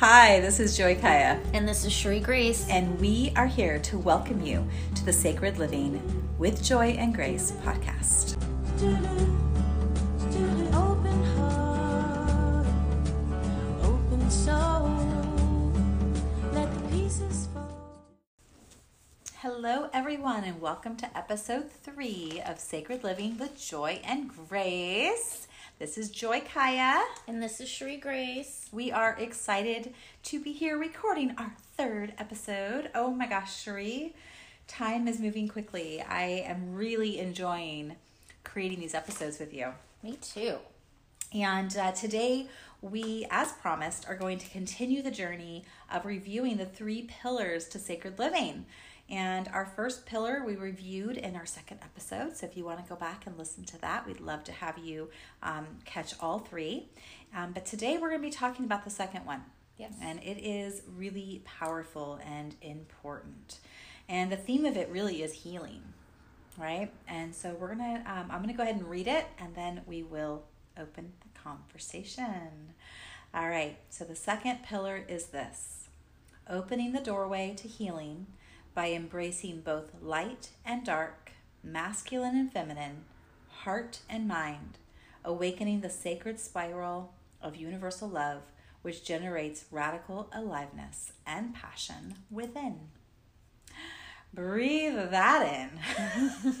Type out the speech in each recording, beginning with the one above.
Hi, this is Joy Kaya, And this is Sheree Grace. and we are here to welcome you to the Sacred Living with Joy and Grace podcast. Open heart, open soul, let the pieces fall. Hello, everyone, and welcome to episode three of Sacred Living with Joy and Grace. This is Joy Kaya. And this is Sheree Grace. We are excited to be here recording our third episode. Oh my gosh, Cherie, time is moving quickly. I am really enjoying creating these episodes with you. Me too. And uh, today, we, as promised, are going to continue the journey of reviewing the three pillars to sacred living. And our first pillar we reviewed in our second episode. So if you want to go back and listen to that, we'd love to have you um, catch all three. Um, but today we're going to be talking about the second one. Yes. And it is really powerful and important. And the theme of it really is healing, right? And so we're going to, um, I'm going to go ahead and read it and then we will open the conversation. All right. So the second pillar is this opening the doorway to healing by embracing both light and dark, masculine and feminine, heart and mind, awakening the sacred spiral of universal love, which generates radical aliveness and passion within. Breathe that in.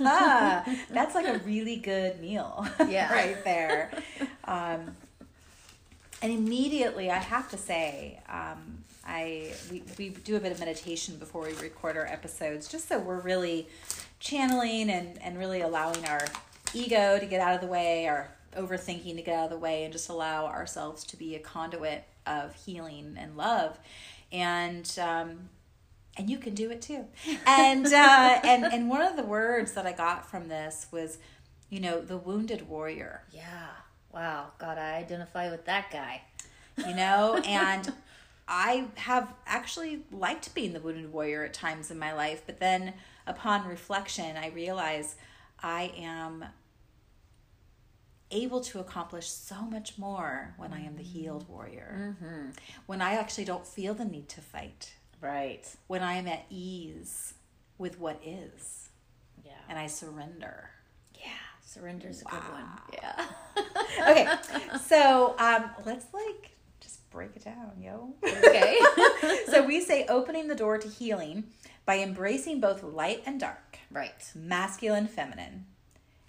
Ah, that's like a really good meal Yeah. right there. Um, and immediately, I have to say, um, I we, we do a bit of meditation before we record our episodes, just so we're really channeling and, and really allowing our ego to get out of the way, our overthinking to get out of the way, and just allow ourselves to be a conduit of healing and love. And um, and you can do it too. And uh, and and one of the words that I got from this was, you know, the wounded warrior. Yeah. Wow. God, I identify with that guy. you know and i have actually liked being the wounded warrior at times in my life but then upon reflection i realize i am able to accomplish so much more when i am the healed warrior when i actually don't feel the need to fight Right. when i am at ease with what is Yeah. and i surrender yeah. Surrender's a good one. Yeah. okay so um let's like break it down yo okay. so we say opening the door to healing by embracing both light and dark, right. masculine, feminine,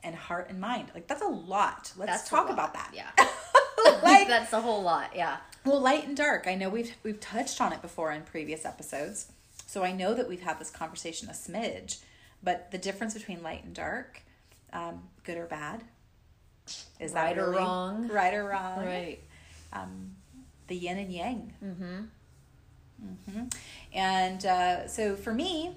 and heart and mind. Like that's a lot. Let's That's talk lot. about that. Yeah. like, That's a whole lot. Yeah. well, light and dark. I know we've we've touched on it before in previous episodes, so I know that we've had this conversation a smidge. But the difference between light and dark, um, good or bad, is that Right or wrong? Right or wrong? Right. um, the yin and yang. Mm-hmm. Mm-hmm. And uh, so for me,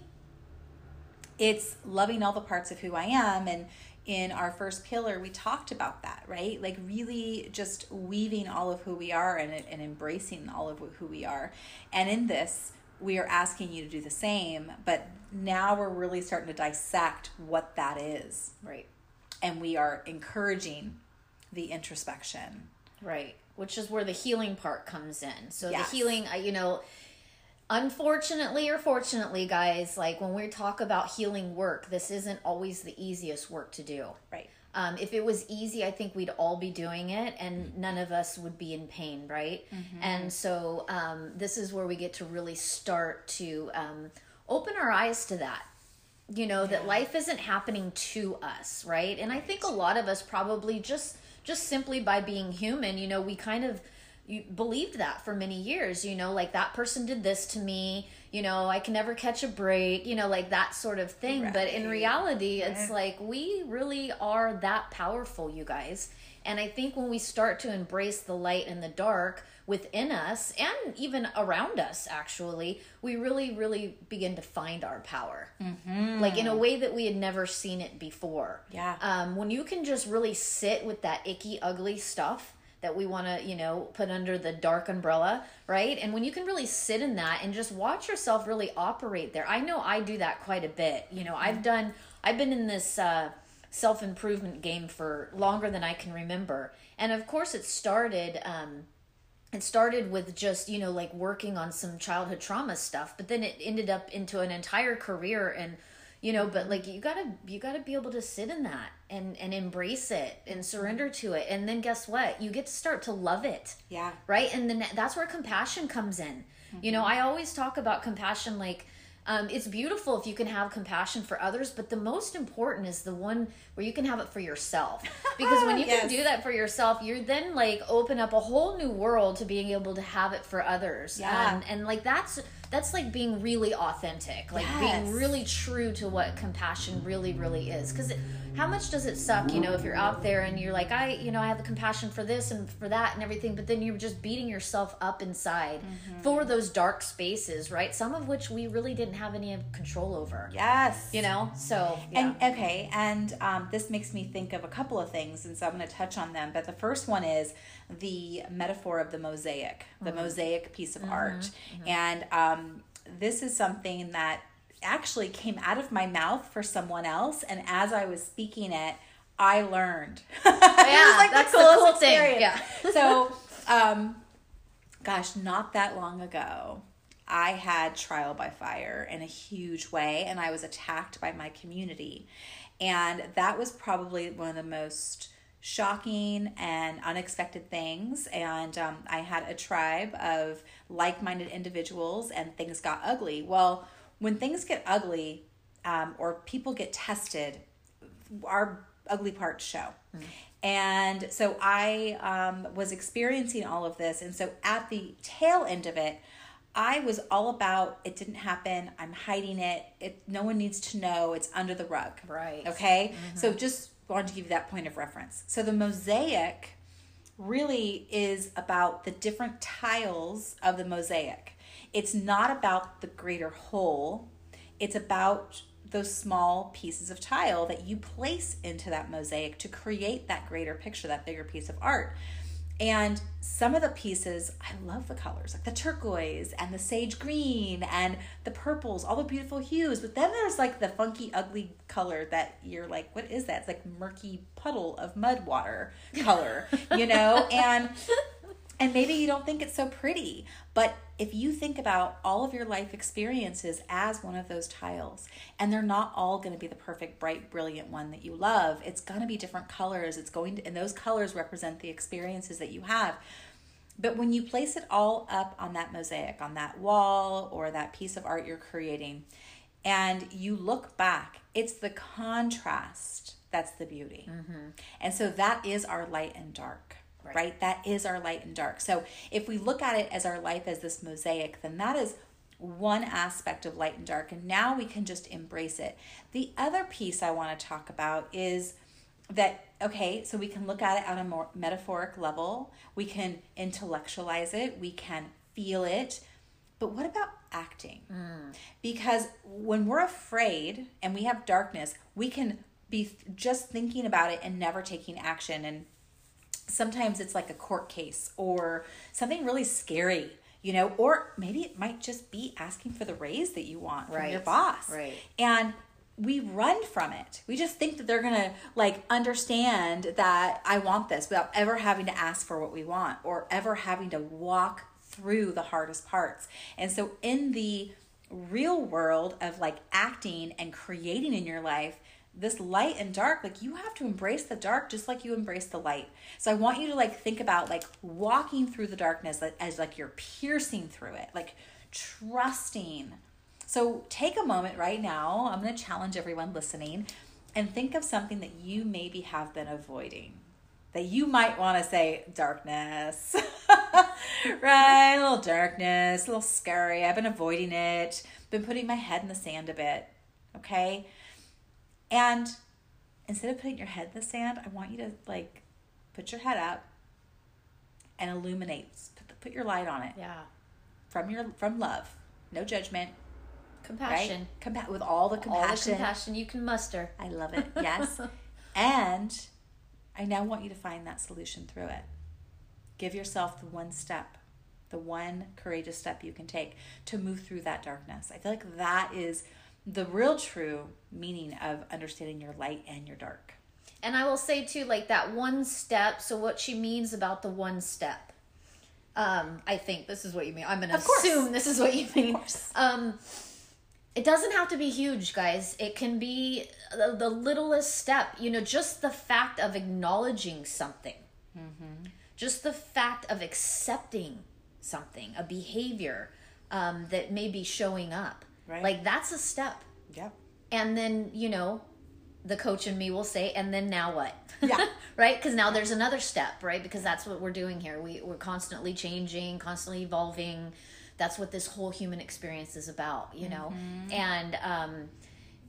it's loving all the parts of who I am. And in our first pillar, we talked about that, right? Like really just weaving all of who we are and, and embracing all of who we are. And in this, we are asking you to do the same, but now we're really starting to dissect what that is. Right. And we are encouraging the introspection. Right. Which is where the healing part comes in. So Yes. the healing, you know, unfortunately or fortunately, guys, like when we talk about healing work, this isn't always the easiest work to do. Right. Um, if it was easy, I think we'd all be doing it and none of us would be in pain, right? And so um, this is where we get to really start to um, open our eyes to that. You know, that life isn't happening to us, right? And I think a lot of us probably just just simply by being human, you know, we kind of believed that for many years, you know, like that person did this to me, you know, I can never catch a break, you know, like that sort of thing. But in Right. reality, it's like we really are that powerful, you guys. And I think when we start to embrace the light and the dark within us and even around us, actually, we really, really begin to find our power. Mm-hmm. Like in a way that we had never seen it before. Yeah. Um, when you can just really sit with that icky, ugly stuff that we want to, you know, put under the dark umbrella, right? And when you can really sit in that and just watch yourself really operate there. I know I do that quite a bit. You know, I've done, I've been in this uh, self improvement game for longer than I can remember. And of course, it started. Um, it started with just you know like working on some childhood trauma stuff but then it ended up into an entire career and you know but like you gotta you gotta be able to sit in that and and embrace it and mm-hmm. surrender to it. And then guess what? You get to start to love it. Yeah. right? And then that's where compassion comes in. You know mm-hmm. i always talk about compassion like um, it's beautiful if you can have compassion for others but the most important is the one where you can have it for yourself because when you Yes. can do that for yourself you're then like open up a whole new world to being able to have it for others Yeah. and, and like that's that's like being really authentic like Yes. being really true to what compassion really really is because how much does it suck you know if you're out there and you're like i you know i have the compassion for this and for that and everything but then you're just beating yourself up inside Mm-hmm. for those dark spaces right some of which we really didn't have any control over Yes. you know so yeah. And okay, and um, this makes me think of a couple of things, and so I'm going to touch on them. But the first one is the metaphor of the mosaic, the mosaic piece of art, and um, this is something that actually came out of my mouth for someone else, and as I was speaking it, I learned. Yeah, that's the coolest cool thing, yeah. so, um, gosh, not that long ago, I had trial by fire in a huge way, and I was attacked by my community. And that was probably one of the most shocking and unexpected things. And um, I had a tribe of like minded individuals, and things got ugly. Well, when things get ugly, um, or people get tested, our ugly parts show. And so I um, was experiencing all of this. And so at the tail end of it, I was all about it didn't happen. I'm hiding it. It no one needs to know. It's under the rug. Right. Okay. So just wanted to give you that point of reference. So the mosaic really is about the different tiles of the mosaic. It's not about the greater whole. It's about those small pieces of tile that you place into that mosaic to create that greater picture, that bigger piece of art. And some of the pieces, I love the colors, like the turquoise and the sage green and the purples, all the beautiful hues. But then there's like the funky, ugly color that you're like, what is that? It's like murky puddle of mud water color, you know? And and maybe you don't think it's so pretty, but if you think about all of your life experiences as one of those tiles, and they're not all going to be the perfect, bright, brilliant one that you love, it's going to be different colors. It's going to, and those colors represent the experiences that you have. But when you place it all up on that mosaic, on that wall, or that piece of art you're creating, and you look back, it's the contrast that's the beauty. Mm-hmm. And so that is our light and dark, right. That is our light and dark. So if we look at it as our life as this mosaic, then that is one aspect of light and dark. And now we can just embrace it. The other piece I want to talk about is that okay so we can look at it on a more metaphoric level we can intellectualize it we can feel it but what about acting mm. because when we're afraid and we have darkness we can be just thinking about it and never taking action and sometimes it's like a court case or something really scary you know or maybe it might just be asking for the raise that you want from your Right, boss. Right. and we run from it. We just think that they're gonna like understand that i want this without ever having to ask for what we want or ever having to walk through the hardest parts. And so in the real world of like acting and creating in your life this light and dark like you have to embrace the dark just like you embrace the light. So i want you to like think about like walking through the darkness like, as like you're piercing through it like trusting. So take a moment right now i'm going to challenge everyone listening and think of something that you maybe have been avoiding that you might want to say darkness. Right? A little darkness a little scary i've been avoiding it been putting my head in the sand a bit okay and instead of putting your head in the sand, I want you to like put your head up and illuminate. Put, put your light on it yeah from your from love, no judgment, compassion right? Compa- with all the all the compassion. compassion you can muster I love it. Yes, and I now want you to find that solution through it. Give yourself the one step, the one courageous step you can take to move through that darkness. I feel like that is the real true meaning of understanding your light and your dark. And I will say too, like that one step. So what she means about the one step. Um, I think this is what you mean. I'm going to Of assume this is what you mean. Um, it doesn't have to be huge, guys. It can be the, the littlest step. You know, just the fact of acknowledging something, Mm-hmm. just the fact of accepting something, a behavior um, that may be showing up. Right. Like that's a step. Yeah. And then, you know, the coach and me will say, and then now what? Yeah. right? Because now there's another step, right? Because that's what we're doing here. We, we're constantly changing, constantly evolving. That's what this whole human experience is about, you know? And, um,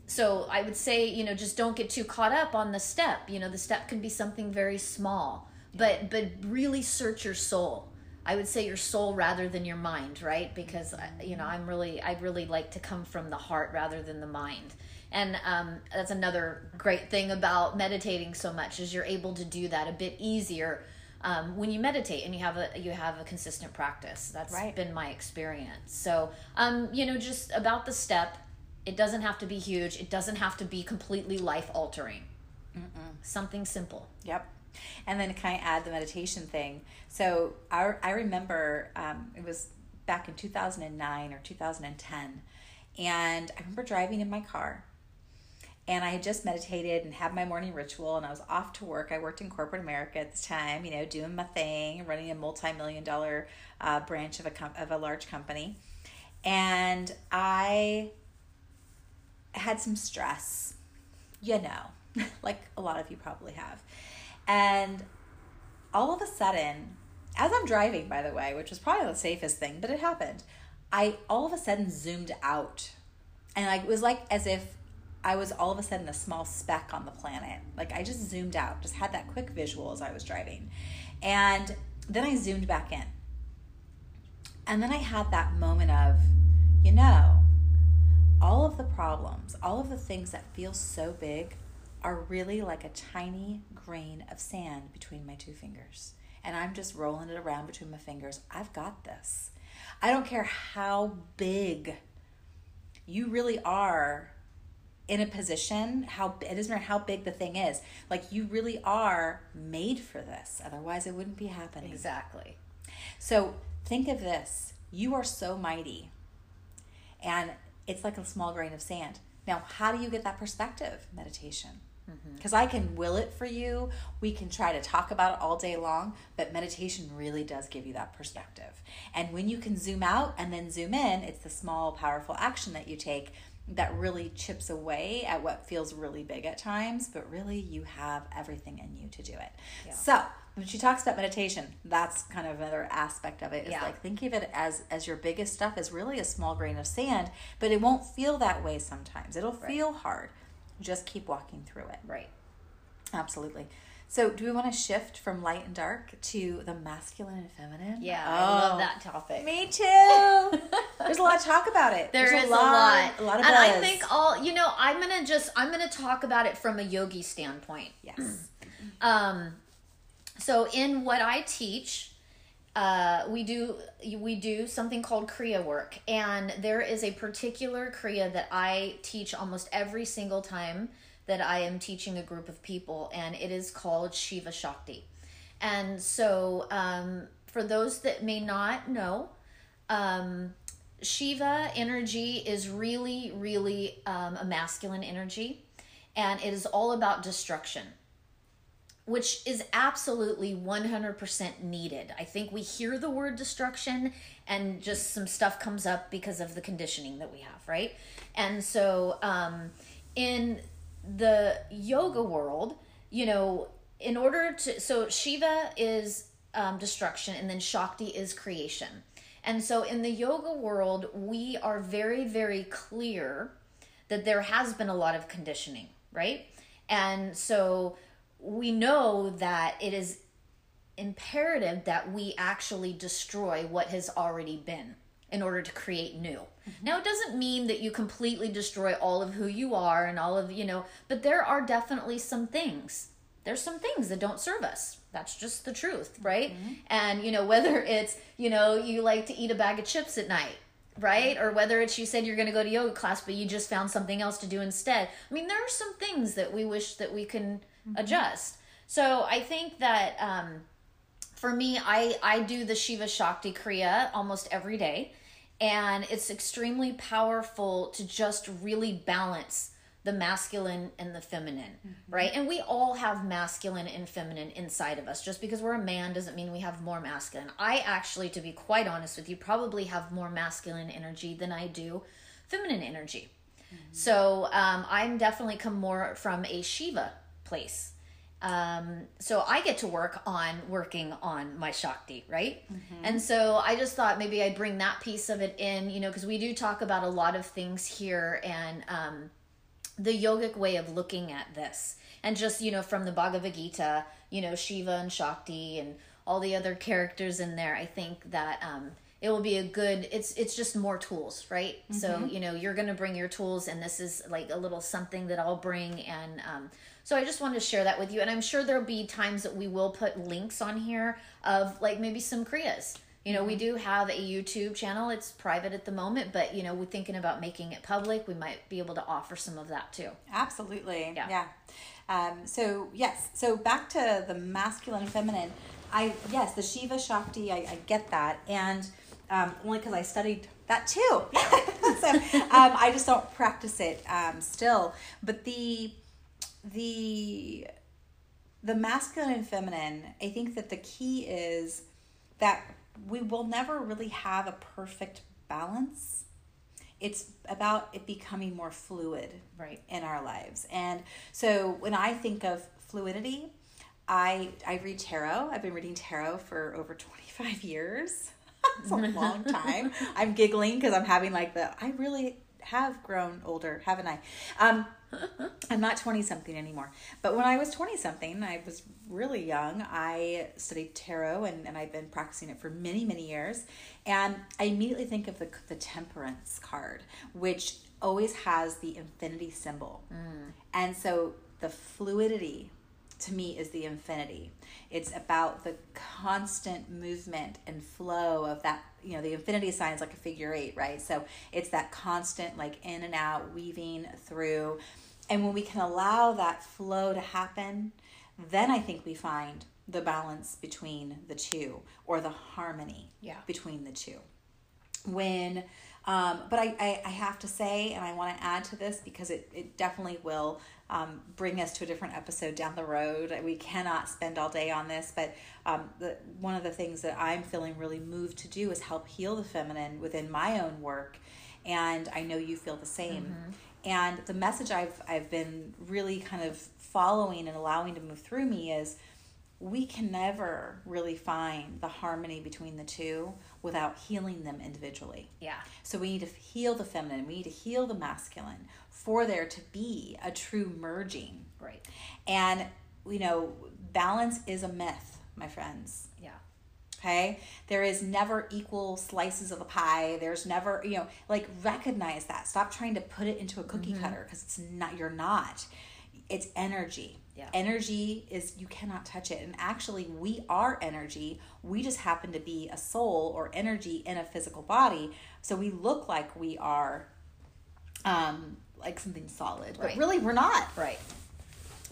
so I would say, you know, just don't get too caught up on the step. You know, the step can be something very small, but but really search your soul. I would say your soul rather than your mind, right? Because you know, I'm really I really like to come from the heart rather than the mind. And um, that's another great thing about meditating so much is you're able to do that a bit easier um, when you meditate and you have a you have a consistent practice. That's Right. been my experience. So, um, you know, just about the step, it doesn't have to be huge. It doesn't have to be completely life altering. Something simple. Yep. And then kind of add the meditation thing. So I, I remember um, it was back in 2009 or 2010. And I remember driving in my car. And I had just meditated and had my morning ritual, and I was off to work. I worked in corporate America at the time, you know, doing my thing, running a multi-million dollar uh, branch of a com- of a large company, and I had some stress, you know, like a lot of you probably have. And all of a sudden, as I'm driving, by the way, which was probably the safest thing, but it happened, I all of a sudden zoomed out. And like, it was like as if I was all of a sudden a small speck on the planet. Like I just zoomed out, just had that quick visual as I was driving. And then I zoomed back in. And then I had that moment of, you know, all of the problems, all of the things that feel so big are really like a tiny grain of sand between my two fingers. And I'm just rolling it around between my fingers. I've got this. I don't care how big you really are in a position, how it doesn't matter how big the thing is. Like you really are made for this. Otherwise, it wouldn't be happening. Exactly. So think of this you are so mighty, and it's like a small grain of sand. Now, how do you get that perspective? Meditation. Mm-hmm. Because I can will it for you. We can try to talk about it all day long, but meditation really does give you that perspective. And when you can zoom out and then zoom in, it's the small, powerful action that you take that really chips away at what feels really big at times, but really you have everything in you to do it. So when she talks about meditation, that's kind of another aspect of it. It's Yeah. like think of it as as your biggest stuff is really a small grain of sand, but it won't feel that way sometimes. It'll feel hard. Just keep walking through it. Right. Absolutely. So, do we want to shift from light and dark to the masculine and feminine? Yeah, I Oh, love that topic. Me too. There's a lot to talk about it. There There's is a lot, a lot of and I think all you know. I'm gonna just I'm gonna talk about it from a yogi standpoint. yes. Um, so in what I teach, uh, we do we do something called kriya work, and there is a particular kriya that I teach almost every single time that I am teaching a group of people, and it is called Shiva Shakti. And so, um, for those that may not know, um, Shiva energy is really, really um, a masculine energy, and it is all about destruction which is absolutely 100% needed. I think we hear the word destruction and just some stuff comes up because of the conditioning that we have, right? And so um, in the yoga world, you know, in order to, so Shiva is um, destruction and then Shakti is creation. And so in the yoga world, we are very, very clear that there has been a lot of conditioning, right? And so we know that it is imperative that we actually destroy what has already been in order to create new. Mm-hmm. Now, it doesn't mean that you completely destroy all of who you are and all of, you know, but there are definitely some things. There's some things that don't serve us. That's just the truth, mm-hmm. right? And, you know, whether it's, you know, you like to eat a bag of chips at night, right? Or whether it's you said you're going to go to yoga class, but you just found something else to do instead. I mean, there are some things that we wish that we can adjust. So I think that um, for me, I I do the Shiva Shakti Kriya almost every day, and it's extremely powerful to just really balance the masculine and the feminine, right? And we all have masculine and feminine inside of us. Just because we're a man doesn't mean we have more masculine. I actually, to be quite honest with you, probably have more masculine energy than I do feminine energy. So um, I'm definitely come more from a Shiva place. Um, so I get to work on working on my Shakti, right? And so I just thought maybe I'd bring that piece of it in, you know, because we do talk about a lot of things here and um, the yogic way of looking at this. And just, you know, from the Bhagavad Gita, you know, Shiva and Shakti and all the other characters in there, I think that um, it will be a good it's it's just more tools right so you know you're gonna bring your tools and this is like a little something that i'll bring and um, so i just wanted to share that with you and i'm sure there'll be times that we will put links on here of like maybe some kriyas you know we do have a youtube channel it's private at the moment but you know we're thinking about making it public we might be able to offer some of that too Absolutely. Yeah. Yeah. Um, so yes. So back to the masculine and feminine. I yes, the Shiva Shakti. I, I get that, and um, only because I studied that too. so um, I just don't practice it um, still. But the the the masculine and feminine. I think that the key is that we will never really have a perfect balance it's about it becoming more fluid Right. in our lives and so when i think of fluidity i i read tarot i've been reading tarot for over 25 years it's a long time. I'm giggling because i'm having like the i really have grown older haven't i? Um i'm not 20 something anymore. But when i was 20 something i was really young. I studied tarot and, and i've been practicing it for many many years. And i immediately think of the, the temperance card which always has the infinity symbol. And so the fluidity to me is the infinity. It's about the constant movement and flow of that, you know, the infinity sign is like a figure eight, right? So it's that constant, like in and out, weaving through. And when we can allow that flow to happen, then I think we find the balance between the two or the harmony Yeah. between the two when um, but I, I, I have to say and i want to add to this because it, it definitely will um, bring us to a different episode down the road. We cannot spend all day on this but um, the, one of the things that i'm feeling really moved to do is help heal the feminine within my own work and i know you feel the same. And the message i've i've been really kind of following and allowing to move through me is we can never really find the harmony between the two without healing them individually. Yeah. So we need to heal the feminine, we need to heal the masculine for there to be a true merging. Right. And, you know, balance is a myth, my friends. Yeah. Okay. There is never equal slices of the pie. There's never, you know, like recognize that. Stop trying to put it into a cookie mm-hmm. cutter because it's not, you're not. It's energy. Yeah. Energy is, you cannot touch it. And actually, we are energy. We just happen to be a soul or energy in a physical body. So we look like we are um, like something solid, but Right. really we're not Right.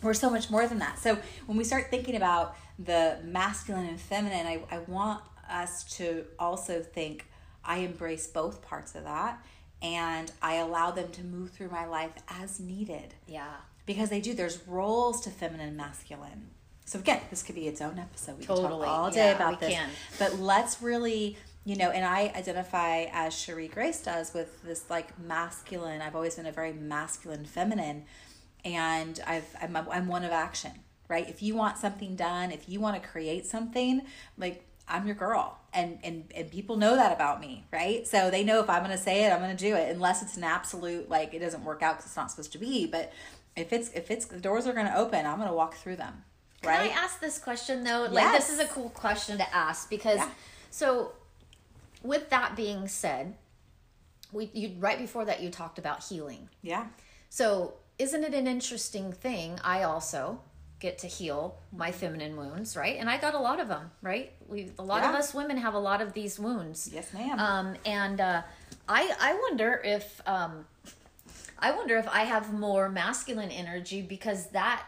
we're so much more than that. So when we start thinking about the masculine and feminine, I, I want us to also think I embrace both parts of that and I allow them to move through my life as needed Yeah. Because they do. There's roles to feminine masculine. So again, this could be its own episode. We Totally. can talk all day Yeah, about this. can. But let's really, you know, and I identify as Cherie Grace does with this like masculine. I've always been a very masculine, feminine, and I've I'm I'm one of action, right? If you want something done, if you want to create something, like I'm your girl. And, and and people know that about me, right? So they know if I'm going to say it, I'm going to do it, unless it's an absolute like it doesn't work out because it's not supposed to be. But if it's if it's the doors are going to open, I'm going to walk through them, right? Can I ask this question though? Like this is a cool question to ask because Yeah. so with that being said, we you right before that you talked about healing. yeah, So, isn't it an interesting thing? I also get to heal my feminine wounds, right? And I got a lot of them, right? We a lot of us women have a lot of these wounds. yes, ma'am. Um, and uh, I I wonder if um, I wonder if I have more masculine energy because that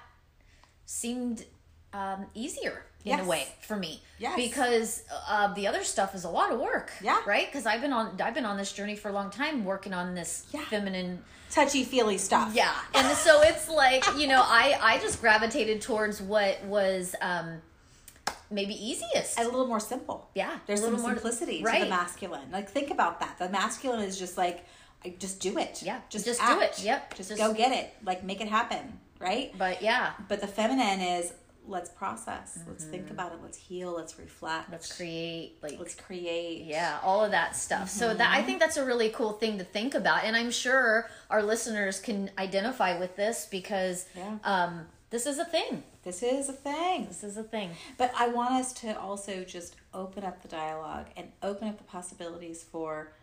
seemed um, easier in Yes. a way for me Yes. because uh, the other stuff is a lot of work Yeah. right because i've been on i've been on this journey for a long time working on this Yeah. feminine Touchy feely stuff. yeah and so it's like you know i i just gravitated towards what was um maybe easiest And a little more simple. Yeah, There's a some little more- simplicity to right. the masculine. Like think about that. The masculine is just like just do it. Yeah, Just, just do it. Yep, Just, just- go get it. Like make it happen. Right? but yeah But the feminine is let's process. Let's think about it. Let's heal. Let's reflect. Mm-hmm. let's create like Let's create. Yeah, all of that stuff. So that I think that's a really cool thing to think about, and I'm sure our listeners can identify with this because Yeah. um, this is a thing. This is a thing. This is a thing. But I want us to also just open up the dialogue and open up the possibilities for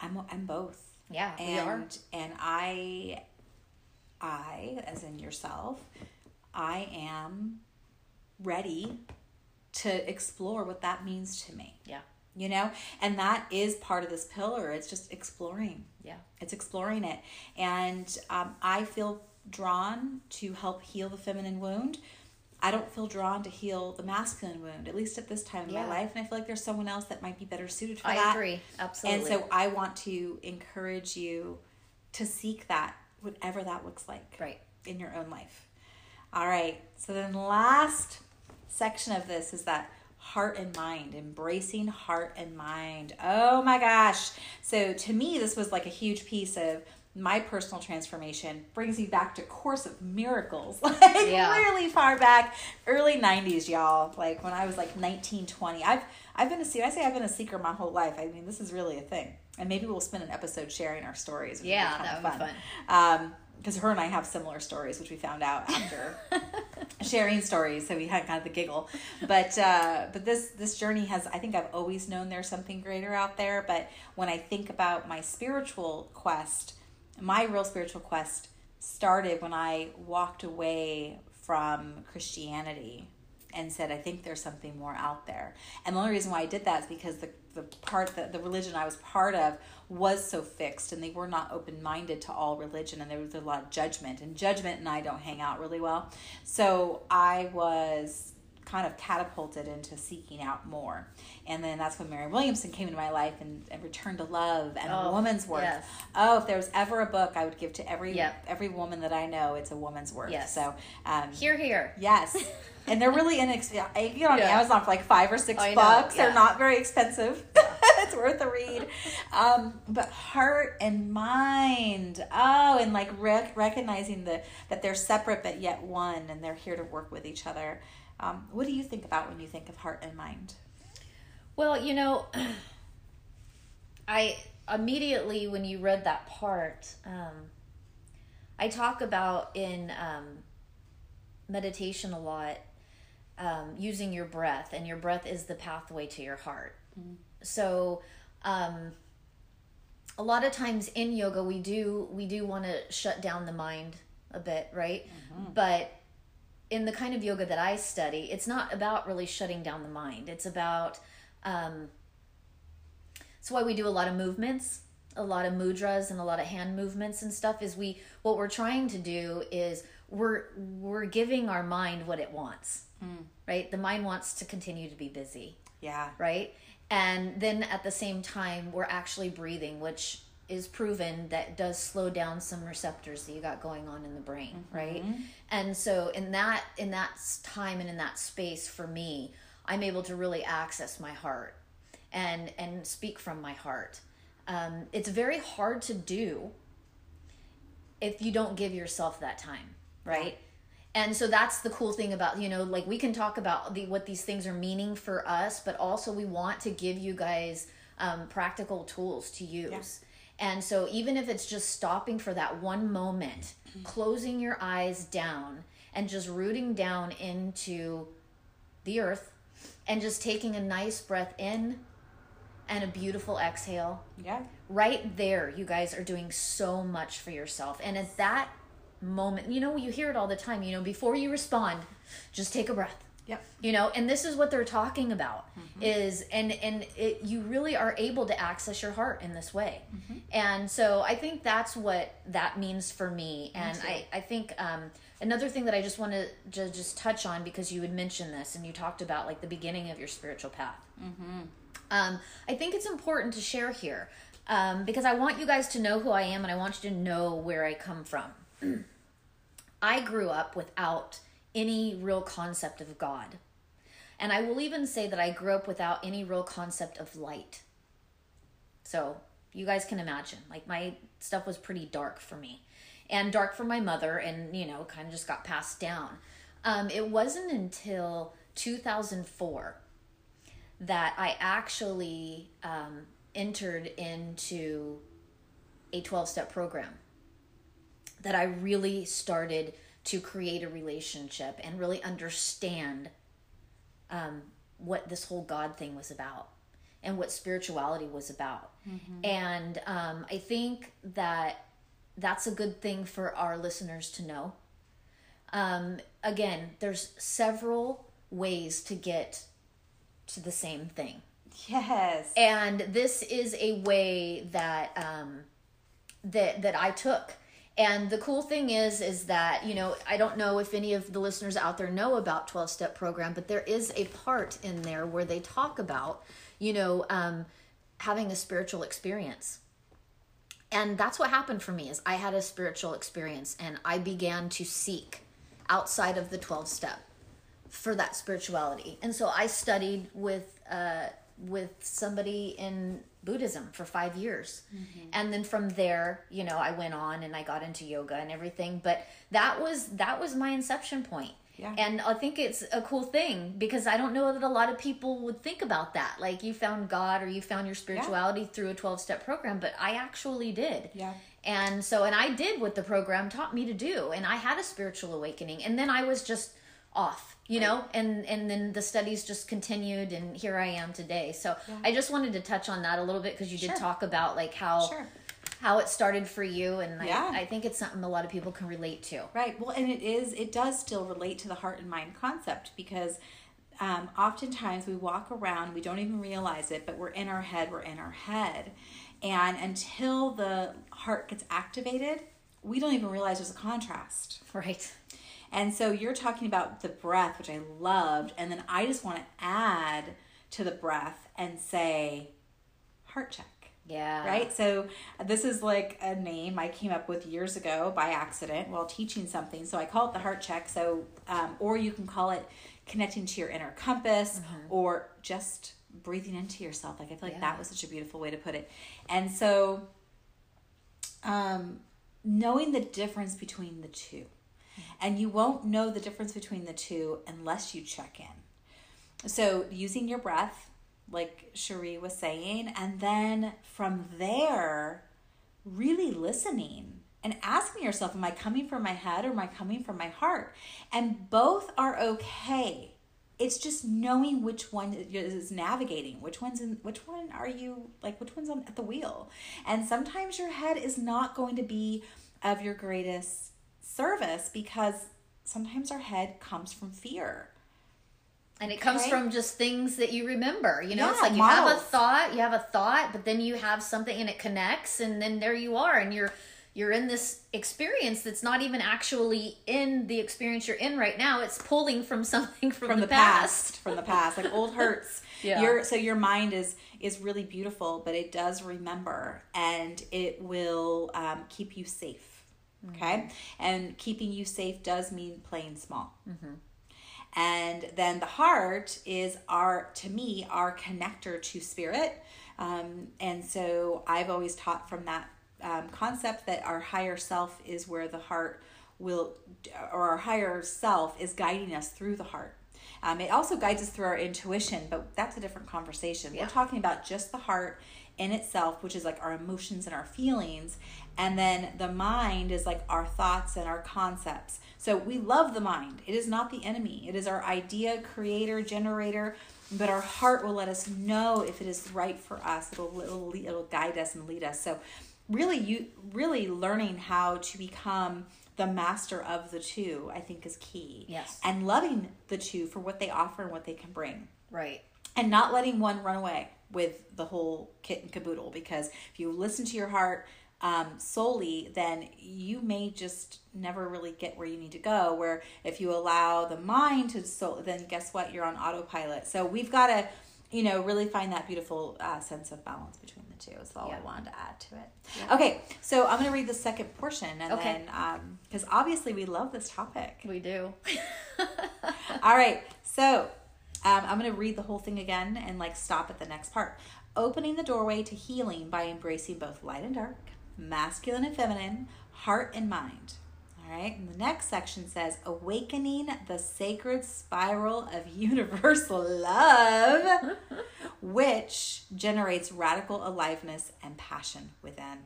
I'm I'm both. Yeah, and we are. and I I as in yourself, I am ready to explore what that means to me. Yeah, You know? And that is part of this pillar. It's just exploring. yeah, It's exploring it. And um, I feel drawn to help heal the feminine wound. I don't feel drawn to heal the masculine wound, at least at this time in Yeah. my life. And I feel like there's someone else that might be better suited for I that. I agree. Absolutely. And so I want to encourage you to seek that, whatever that looks like right. in your own life. All right. So then the last section of this is that heart and mind, embracing heart and mind. Oh my gosh. So to me this was like a huge piece of my personal transformation brings me back to course of miracles. Like Yeah. really far back. Early 90s y'all. Like when i was like 19 20 i've i've been a seeker. i say i've been a seeker my whole life. I mean this is really a thing. And maybe we'll spend an episode sharing our stories. Yeah, that would be um because her and i have similar stories which we found out after sharing stories so we had kind of the giggle. But uh but this this journey has i think i've always known there's something greater out there. But when i think about my spiritual quest my real spiritual quest started when i walked away from christianity and said i think there's something more out there. And the only reason why i did that is because the the part that the religion i was part of was so fixed and they were not open-minded to all religion and there was a lot of judgment and judgment and i don't hang out really well. So i was kind of catapulted into seeking out more and then that's when Marianne Williamson came into my life and, and returned to love and Oh, woman's worth yes. oh if there was ever a book i would give to every Yep. every woman that i know it's a woman's worth Yes. so um, Here, here. Yes. And they're really inexpensive. You get on Yeah. Amazon for like five or six bucks. yeah. They're not very expensive. it's worth a read. Um, but heart and mind. Oh, and like rec- recognizing the, that they're separate but yet one and they're here to work with each other. Um, what do you think about when you think of heart and mind? Well, you know, I immediately when you read that part, um, I talk about in um, meditation a lot um, using your breath, and your breath is the pathway to your heart. So, um, a lot of times in yoga, we do we do want to shut down the mind a bit, right? But in the kind of yoga that I study, it's not about really shutting down the mind. It's about um, that's why we do a lot of movements, a lot of mudras, and a lot of hand movements and stuff. Is we what we're trying to do is we're we're giving our mind what it wants, right? The mind wants to continue to be busy, Yeah. right? And then at the same time, we're actually breathing, which is proven that does slow down some receptors that you got going on in the brain, right? And so in that in that time and in that space for me, I'm able to really access my heart and and speak from my heart. Um, it's very hard to do if you don't give yourself that time, right? And so that's the cool thing about, you know, like we can talk about the what these things are meaning for us, but also we want to give you guys um, practical tools to use. And so even if it's just stopping for that one moment, mm-hmm. closing your eyes down and just rooting down into the earth and just taking a nice breath in and a beautiful exhale Yeah. right there you guys are doing so much for yourself. And at that moment you know you hear it all the time you know before you respond just take a breath Yep. you know and this is what they're talking about is and and it, you really are able to access your heart in this way. And so i think that's what that means for me. And i i think um another thing that i just want to just touch on because you had mentioned this and you talked about like the beginning of your spiritual path. Um, I think it's important to share here um, because I want you guys to know who I am and I want you to know where I come from. I grew up without any real concept of God. And I will even say that I grew up without any real concept of light. So you guys can imagine, like my stuff was pretty dark for me and dark for my mother, and you know, kind of just got passed down. Um, it wasn't until 2004 that I actually um, entered into a 12 step program that I really started to create a relationship and really understand um, what this whole God thing was about and what spirituality was about. And um, I think that that's a good thing for our listeners to know. Um, again, there's several ways to get to the same thing Yes. and this is a way that um that that I took and the cool thing is is that you know I don't know if any of the listeners out there know about 12 step program but there is a part in there where they talk about you know um having a spiritual experience and that's what happened for me is I had a spiritual experience and I began to seek outside of the 12 step for that spirituality. And so I studied with uh, with somebody in Buddhism for five years, mm-hmm. and then from there, you know, I went on and I got into yoga and everything. But that was that was my inception point. Yeah. And I think it's a cool thing because I don't know that a lot of people would think about that. Like you found God or you found your spirituality through a 12 step program, but I actually did. Yeah. And so, and I did what the program taught me to do, and I had a spiritual awakening, and then I was just off, you know, and and then the studies just continued, and here I am today. So I just wanted to touch on that a little bit because you did Sure. talk about like how Sure. how it started for you, and Yeah. I, I think it's something a lot of people can relate to. Right. Well, and it is, it does still relate to the heart and mind concept because um, oftentimes we walk around, we don't even realize it, but we're in our head, we're in our head. And until the heart gets activated, we don't even realize there's a contrast. Right. And so you're talking about the breath, which I loved. And then I just want to add to the breath and say, heart check Yeah. right? So this is like a name I came up with years ago by accident while teaching something. So I call it the heart check. So, um, or you can call it connecting to your inner compass, or just breathing into yourself. Like I feel like Yeah. that was such a beautiful way to put it. And so, um, knowing the difference between the two, and you won't know the difference between the two unless you check in. So, using your breath, like Cherie was saying, and then from there, really listening and asking yourself, Am I coming from my head or am I coming from my heart? And both are okay. It's just knowing which one is navigating, which one's in, which one are you like, which one's on at the wheel. And sometimes your head is not going to be of your greatest service because sometimes our head comes from fear. And it comes from just things that you remember. You know, it's like you have a thought, you have a thought, but then you have something and it connects, and then there you are, and you're you're in this experience that's not even actually in the experience you're in right now. It's pulling from something from, from the, past. from the past like old hurts Yeah. your so your mind is is really beautiful but it does remember and it will um, keep you safe okay? And keeping you safe does mean playing small. And then the heart is our to me our connector to spirit. Um, and so i've always taught from that um, concept that our higher self is where the heart will or our higher self is guiding us through the heart. Um, it also guides us through our intuition but that's a different conversation. Yeah. we're talking about just the heart in itself which is like our emotions and our feelings and then the mind is like our thoughts and our concepts so we love the mind it is not the enemy it is our idea creator generator but our heart will let us know if it is right for us it'll it'll, it'll guide us and lead us so really you really learning how to become the master of the two, I think is key. Yes. And loving the two for what they offer and what they can bring. Right. And not letting one run away with the whole kit and caboodle. Because if you listen to your heart um, solely, then you may just never really get where you need to go. Where if you allow the mind to so, then guess what? You're on autopilot. So we've got to, you know, really find that beautiful uh, sense of balance between the two. Is all Yeah. I wanted to add to it. Okay, so I'm going to read the second portion, and Okay. then because obviously we love this topic. We do. All right, so um, I'm going to read the whole thing again and like stop at the next part. Opening the doorway to healing by embracing both light and dark, masculine and feminine, heart and mind. All right, and the next section says awakening the sacred spiral of universal love, which generates radical aliveness and passion within.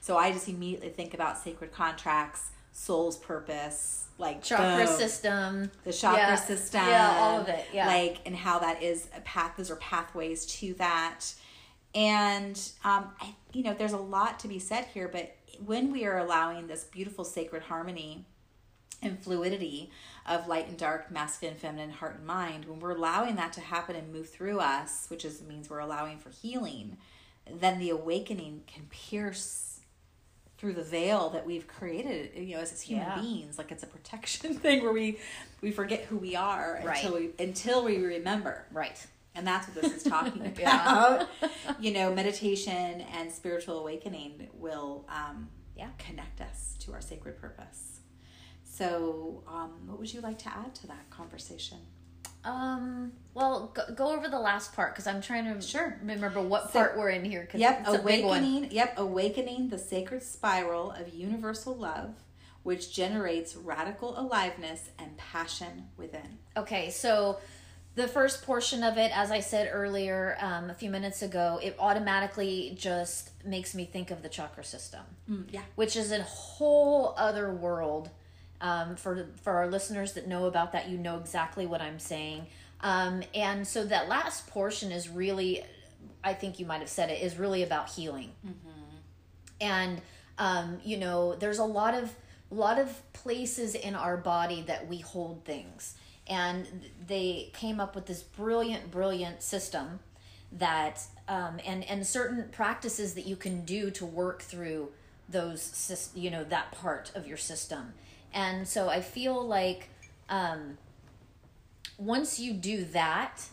So I just immediately think about sacred contracts, soul's purpose, like Chakra boom system. the chakra Yeah. system Yeah, all of it, yeah. like and how that is a path those are pathways to that and um I, you know there's a lot to be said here but when we are allowing this beautiful sacred harmony and fluidity of light and dark masculine feminine heart and mind when we're allowing that to happen and move through us which is means we're allowing for healing then the awakening can pierce through the veil that we've created you know as, as human Yeah. beings like it's a protection thing where we we forget who we are until we until we remember Right. And that's what this is talking about you know meditation and spiritual awakening will um, Yeah. connect us to our sacred purpose so um, what would you like to add to that conversation Um. Well, go, go over the last part because I'm trying to Sure. remember what So- part we're in here. Cause Yep, it's a big one. awakening. Yep, awakening the sacred spiral of universal love, which generates radical aliveness and passion within. Okay, so the first portion of it, as I said earlier um, a few minutes ago, it automatically just makes me think of the chakra system, yeah. which is a whole other world. Um, for for our listeners that know about that, you know exactly what I'm saying. Um, and so that last portion is really, I think you might have said it, is really about healing. and um, you know there's a lot of lot of places in our body that we hold things and they came up with this brilliant brilliant system that um, and and certain practices that you can do to work through those you know that part of your system. And so i feel like um, once you do that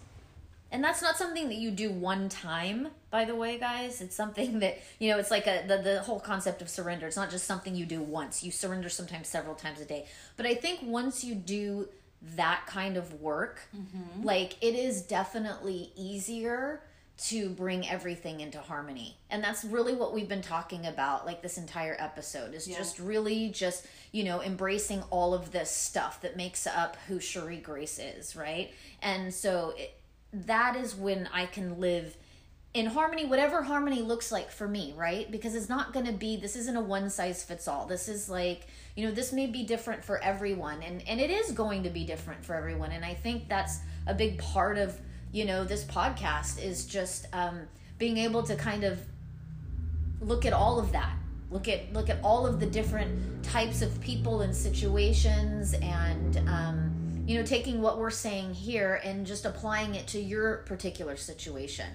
and that's not something that you do one time by the way guys. It's something that you know it's like a the, the whole concept of surrender. It's not just something you do once. You surrender sometimes several times a day. But i think once you do that kind of work mm-hmm. like it is definitely easier to bring everything into harmony and that's really what we've been talking about like this entire episode is just really just you know embracing all of this stuff that makes up who Cherie Grace is right and so it, that is when I can live in harmony, whatever harmony looks like for me, right? Because it's not going to be, this isn't a one size fits all. This is like, you know, this may be different for everyone, and, and it is going to be different for everyone. And I think that's a big part of, you know, this podcast is just um, being able to kind of look at all of that look at look at all of the different types of people and situations and um, you know taking what we're saying here and just applying it to your particular situation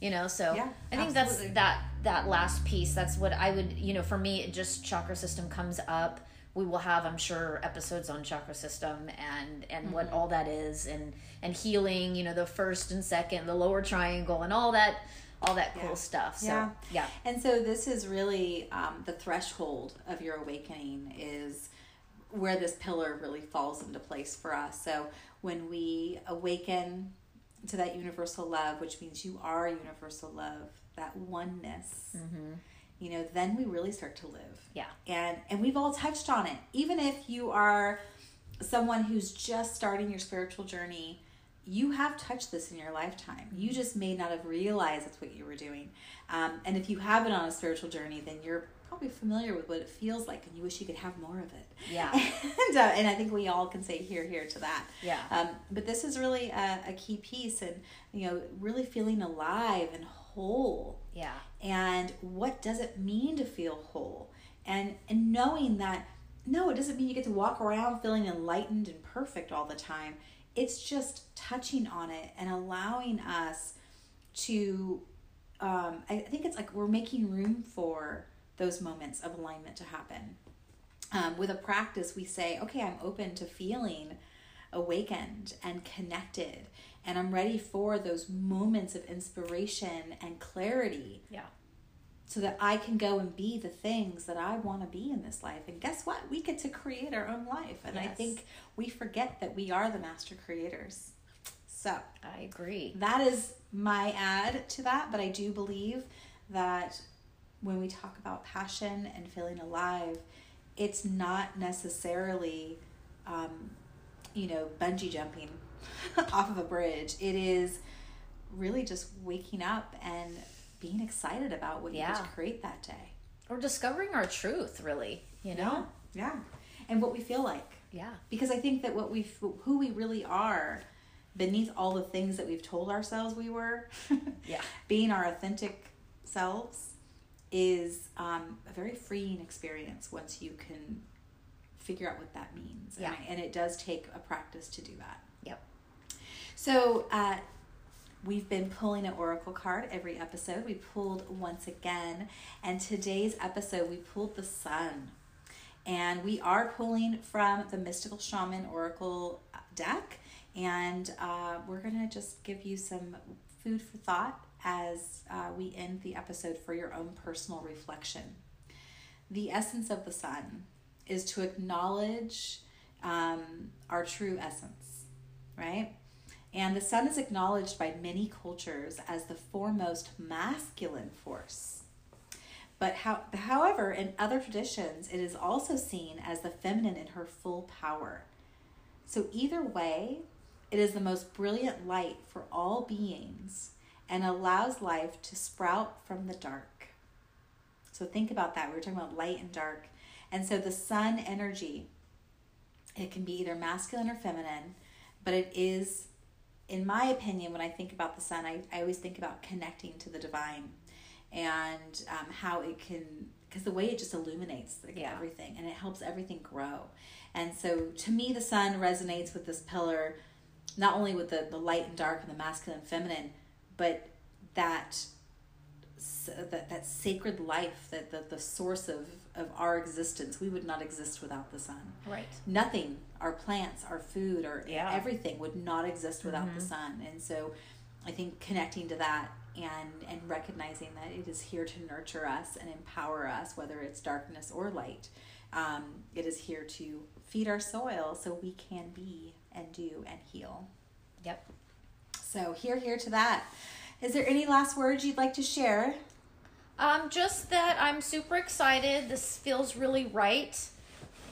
you know so Yeah, i think absolutely. that's that that last piece that's what i would you know for me it just chakra system comes up we will have i'm sure episodes on chakra system and and Mm-hmm. what all that is and and healing you know the first and second the lower triangle and all that all that cool Yeah. stuff so Yeah. yeah And so this is really um, the threshold of your awakening is where this pillar really falls into place for us. So when we awaken to that universal love, which means you are universal love, that oneness, you know, then we really start to live. Yeah. And and we've all touched on it. Even if you are someone who's just starting your spiritual journey, you have touched this in your lifetime. You just may not have realized that's what you were doing. Um, and if you have been on a spiritual journey, then you're probably familiar with what it feels like, and you wish you could have more of it. Yeah. and uh, and I think we all can say here, here to that. Yeah. Um, but this is really a, a key piece, and you know, really feeling alive and whole yeah and what does it mean to feel whole and and knowing that no, it doesn't mean you get to walk around feeling enlightened and perfect all the time. It's just touching on it and allowing us to, um, I think it's like we're making room for those moments of alignment to happen. Um, with a practice, we say, okay, I'm open to feeling awakened and connected, and I'm ready for those moments of inspiration and clarity Yeah. so that I can go and be the things that I want to be in this life. And guess what? We get to create our own life. And I think we forget that we are the master creators. So I agree. that is my add to that. But I do believe that when we talk about passion and feeling alive, it's not necessarily, um, you know, bungee jumping off of a bridge. It is really just waking up and being excited about what you get to create that day. Or discovering our truth, really. You know? Yeah. And what we feel like. Yeah. Because I think that what we who we really are beneath all the things that we've told ourselves we were, Yeah. being our authentic selves is um, a very freeing experience once you can figure out what that means. Yeah. And, I- and it does take a practice to do that. So, uh, we've been pulling an oracle card every episode. We pulled once again, and today's episode we pulled the sun. And we are pulling from the Mystical Shaman Oracle deck, and uh, we're to just give you some food for thought as uh, we end the episode for your own personal reflection. The essence of the sun is to acknowledge um, our true essence, right? And the sun is acknowledged by many cultures as the foremost masculine force. But how, however, in other traditions, it is also seen as the feminine in her full power. So, either way, it is the most brilliant light for all beings and allows life to sprout from the dark. So, think about that. We were talking about light and dark. And so, the sun energy, it can be either masculine or feminine, but it is in my opinion, when I think about the sun, I, I always think about connecting to the divine and um, how it can, because the way it just illuminates like, Yeah. everything and it helps everything grow. And so to me, the sun resonates with this pillar, not only with the, the light and dark and the masculine and feminine, but that that, that sacred life, that the, the source of, of our existence. We would not exist without the sun Right. nothing our plants our food or Yeah. everything would not exist without the sun and so i think connecting to that and and recognizing that it is here to nurture us and empower us whether it's darkness or light um, it is here to feed our soil so we can be and do and heal Yep. so here here to that is there any last words you'd like to share Um, just that I'm super excited. This feels really right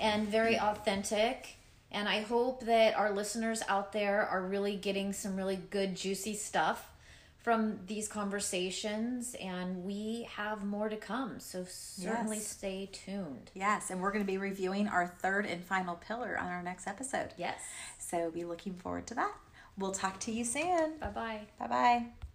and very authentic. And I hope that our listeners out there are really getting some really good, juicy stuff from these conversations. And we have more to come. So certainly Yes. stay tuned. yes and we're going to be reviewing our third and final pillar on our next episode Yes. so be looking forward to that we'll talk to you soon Bye bye. bye bye